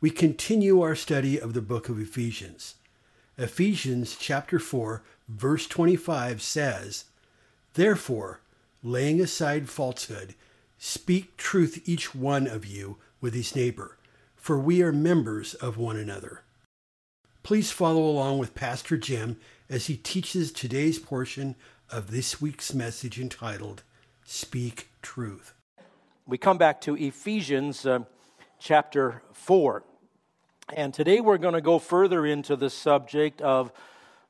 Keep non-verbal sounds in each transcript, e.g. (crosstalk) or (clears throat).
we continue our study of the book of Ephesians. Ephesians chapter 4, verse 25 says, Therefore, laying aside falsehood, speak truth each one of you with his neighbor, for we are members of one another. Please follow along with Pastor Jim as he teaches today's portion of this week's message entitled Speak Truth. We come back to Ephesians uh, chapter 4. And today we're going to go further into the subject of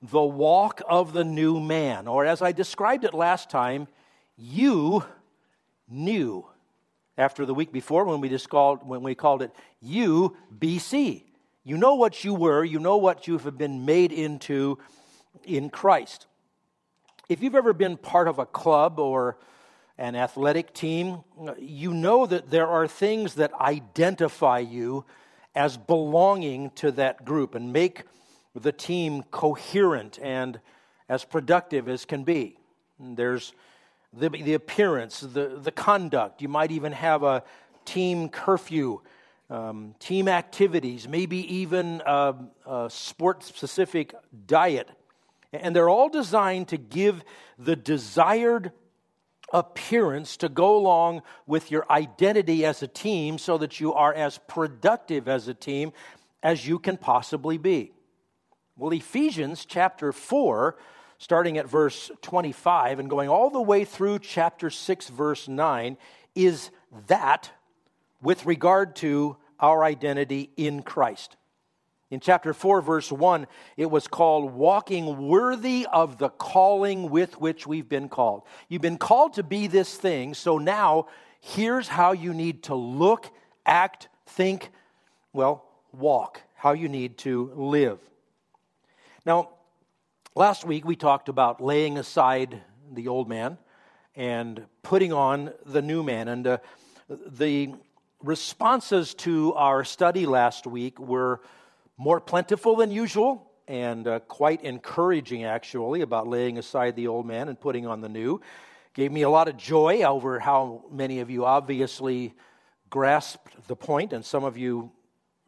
the walk of the new man, or as I described it last time, you knew. After the week before, when we, just called, when we called it you BC. You know what you were, you know what you have been made into in Christ. If you've ever been part of a club or an athletic team, you know that there are things that identify you as belonging to that group and make the team coherent and as productive as can be. There's the, the appearance, the, the conduct. You might even have a team curfew, um, team activities, maybe even a, a sport specific diet. And they're all designed to give the desired appearance to go along with your identity as a team so that you are as productive as a team as you can possibly be. Well, Ephesians chapter 4, starting at verse 25 and going all the way through chapter 6, verse 9, is that with regard to our identity in Christ. In chapter 4, verse 1, it was called walking worthy of the calling with which we've been called. You've been called to be this thing, so now here's how you need to look, act, think, well, walk, how you need to live. Now, last week we talked about laying aside the old man and putting on the new man. And uh, the responses to our study last week were more plentiful than usual and uh, quite encouraging, actually, about laying aside the old man and putting on the new. Gave me a lot of joy over how many of you obviously grasped the point, and some of you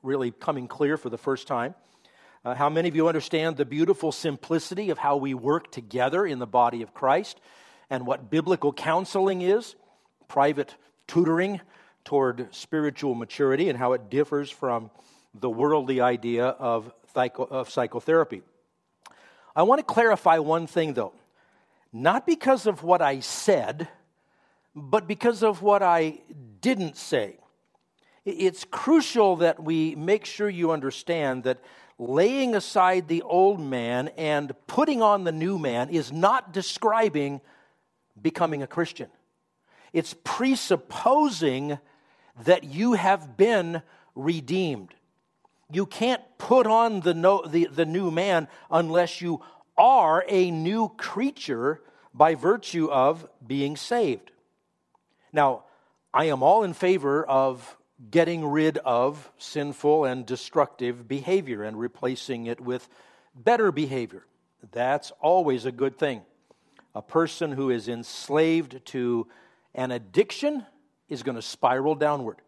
really coming clear for the first time. Uh, how many of you understand the beautiful simplicity of how we work together in the body of Christ and what biblical counseling is, private tutoring toward spiritual maturity, and how it differs from the worldly idea of, psycho, of psychotherapy. I want to clarify one thing, though. Not because of what I said, but because of what I didn't say. It's crucial that we make sure you understand that laying aside the old man and putting on the new man is not describing becoming a Christian. It's presupposing that you have been redeemed. You can't put on the, no, the, the new man unless you are a new creature by virtue of being saved. Now, I am all in favor of getting rid of sinful and destructive behavior and replacing it with better behavior. That's always a good thing. A person who is enslaved to an addiction is going to spiral downward.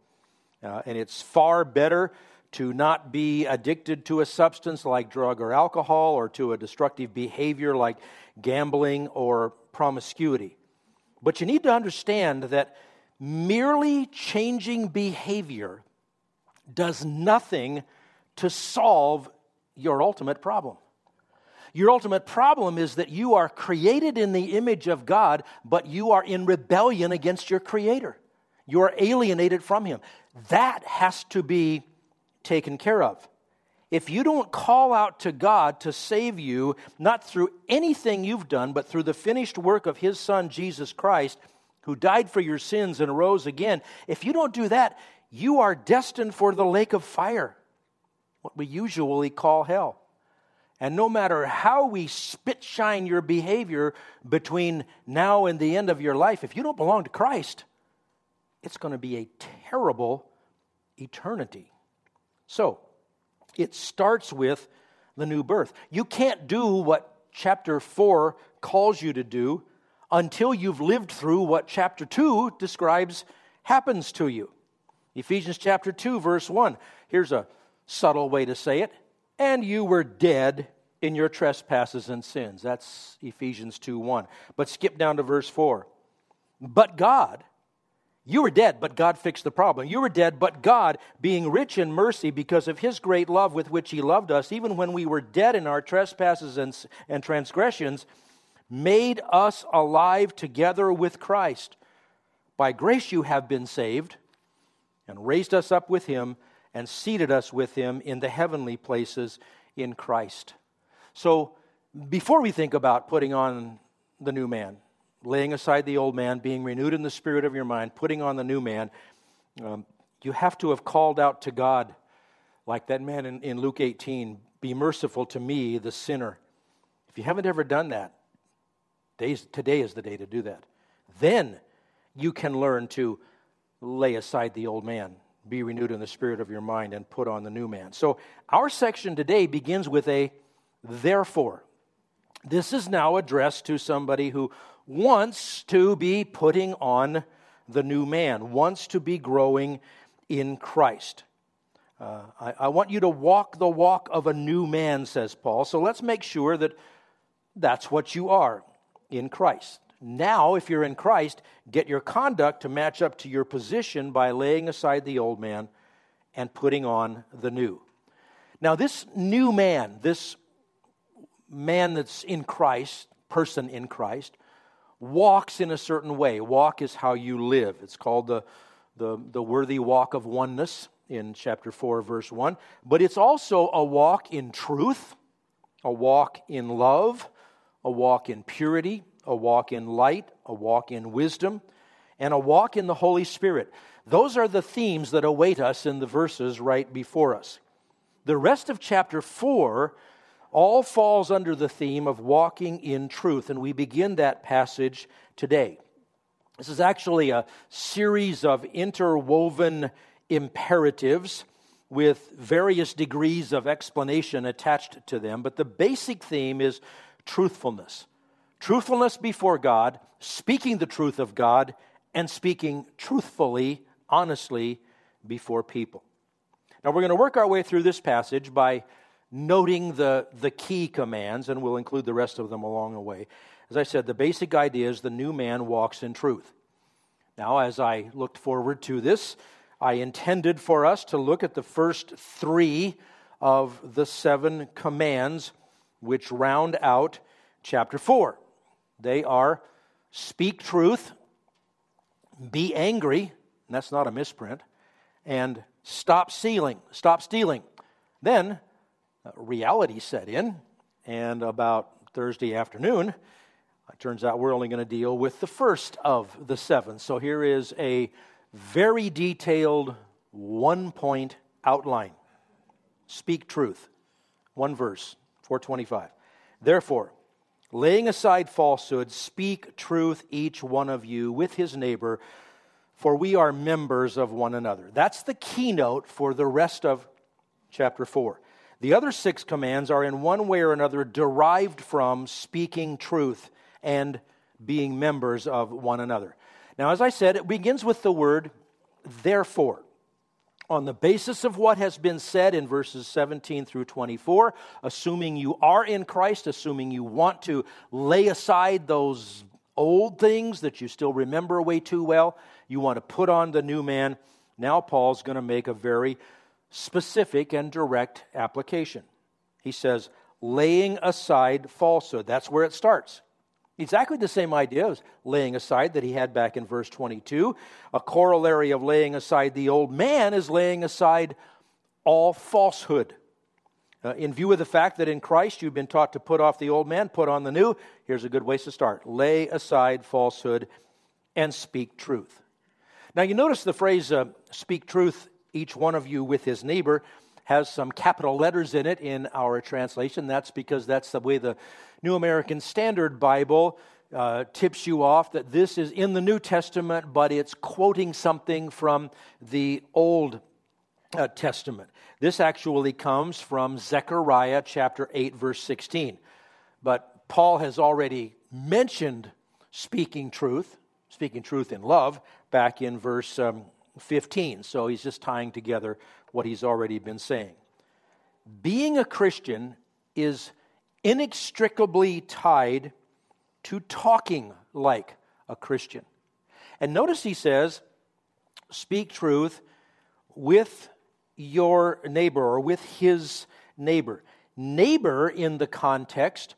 Uh, and it's far better to not be addicted to a substance like drug or alcohol or to a destructive behavior like gambling or promiscuity. But you need to understand that merely changing behavior does nothing to solve your ultimate problem. Your ultimate problem is that you are created in the image of God, but you are in rebellion against your Creator. You are alienated from Him. That has to be taken care of. If you don't call out to God to save you, not through anything you've done, but through the finished work of His Son, Jesus Christ, who died for your sins and rose again, if you don't do that, you are destined for the lake of fire. what we usually call hell. And no matter how we spit shine your behavior between now and the end of your life, if you don't belong to Christ, it's going to be a terrible eternity. So, it starts with the new birth. You can't do what chapter 4 calls you to do until you've lived through what chapter 2 describes happens to you. Ephesians chapter 2, verse 1. Here's a subtle way to say it. And you were dead in your trespasses and sins. That's Ephesians 2 1. But skip down to verse 4. But God, you were dead, but God fixed the problem. You were dead, but God, being rich in mercy because of his great love with which he loved us, even when we were dead in our trespasses and, and transgressions, made us alive together with Christ. By grace you have been saved, and raised us up with him, and seated us with him in the heavenly places in Christ. So, before we think about putting on the new man, laying aside the old man, being renewed in the spirit of your mind, putting on the new man, um, you have to have called out to God, like that man in, in Luke 18 Be merciful to me, the sinner. If you haven't ever done that, today is the day to do that. Then you can learn to lay aside the old man, be renewed in the spirit of your mind, and put on the new man. So, our section today begins with a therefore. This is now addressed to somebody who wants to be putting on the new man, wants to be growing in Christ. Uh, I, I want you to walk the walk of a new man, says Paul. So let's make sure that that's what you are in Christ. Now, if you're in Christ, get your conduct to match up to your position by laying aside the old man and putting on the new. Now, this new man, this man that's in Christ, person in Christ, walks in a certain way. Walk is how you live. It's called the, the, the worthy walk of oneness in chapter 4, verse 1. But it's also a walk in truth, a walk in love, a walk in purity, a walk in light, a walk in wisdom, and a walk in the Holy Spirit. Those are the themes that await us in the verses right before us. The rest of chapter 4 all falls under the theme of walking in truth, and we begin that passage today. This is actually a series of interwoven imperatives with various degrees of explanation attached to them, but the basic theme is truthfulness. Truthfulness before God, speaking the truth of God, and speaking truthfully, honestly before people. Now, we're going to work our way through this passage by noting the, the key commands, and we'll include the rest of them along the way. As I said, the basic idea is the new man walks in truth. Now, as I looked forward to this, I intended for us to look at the first three of the seven commands which round out chapter 4. They are speak truth, be angry, that's not a misprint, and stop stealing. Stop stealing. Then Uh, reality set in, and about Thursday afternoon, it turns out we're only going to deal with the first of the seven. So here is a very detailed one point outline. Speak truth. One verse, 425. Therefore, laying aside falsehood, speak truth, each one of you, with his neighbor, for we are members of one another. That's the keynote for the rest of chapter 4. The other six commands are in one way or another derived from speaking truth and being members of one another. Now, as I said, it begins with the word therefore. On the basis of what has been said in verses 17 through 24, assuming you are in Christ, assuming you want to lay aside those old things that you still remember way too well, you want to put on the new man. Now, Paul's going to make a very specific and direct application. He says, laying aside falsehood. That's where it starts. Exactly the same idea as laying aside that he had back in verse 22. A corollary of laying aside the old man is laying aside all falsehood. Uh, in view of the fact that in Christ you've been taught to put off the old man, put on the new, here's a good way to start. Lay aside falsehood and speak truth. Now, you notice the phrase uh, speak truth each one of you with his neighbor. has some capital letters in it in our translation. That's because that's the way the New American Standard Bible uh, tips you off that this is in the New Testament, but it's quoting something from the Old uh, Testament. This actually comes from Zechariah chapter 8, verse 16. But Paul has already mentioned speaking truth, speaking truth in love, back in verse um, 15. So he's just tying together what he's already been saying. Being a Christian is inextricably tied to talking like a Christian. And notice he says, speak truth with your neighbor or with his neighbor. Neighbor in the context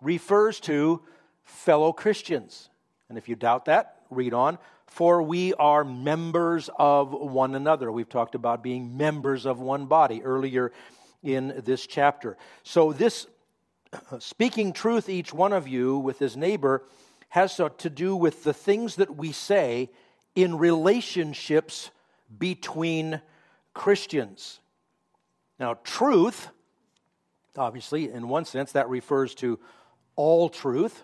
refers to fellow Christians. And if you doubt that, read on. For we are members of one another. We've talked about being members of one body earlier in this chapter. So, this (clears throat) speaking truth, each one of you, with his neighbor, has to do with the things that we say in relationships between Christians. Now, truth, obviously, in one sense, that refers to all truth.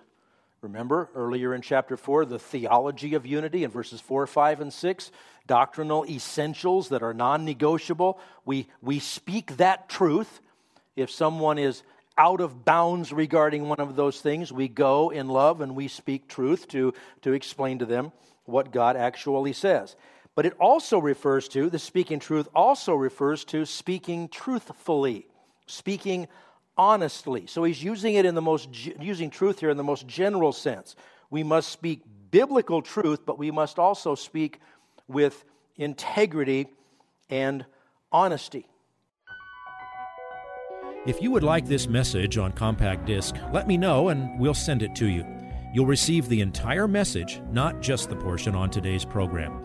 Remember earlier in chapter 4, the theology of unity in verses 4, 5, and 6, doctrinal essentials that are non negotiable. We, we speak that truth. If someone is out of bounds regarding one of those things, we go in love and we speak truth to, to explain to them what God actually says. But it also refers to, the speaking truth also refers to speaking truthfully, speaking honestly. So he's using it in the most, using truth here in the most general sense. We must speak biblical truth, but we must also speak with integrity and honesty. If you would like this message on compact disc, let me know and we'll send it to you. You'll receive the entire message, not just the portion on today's program.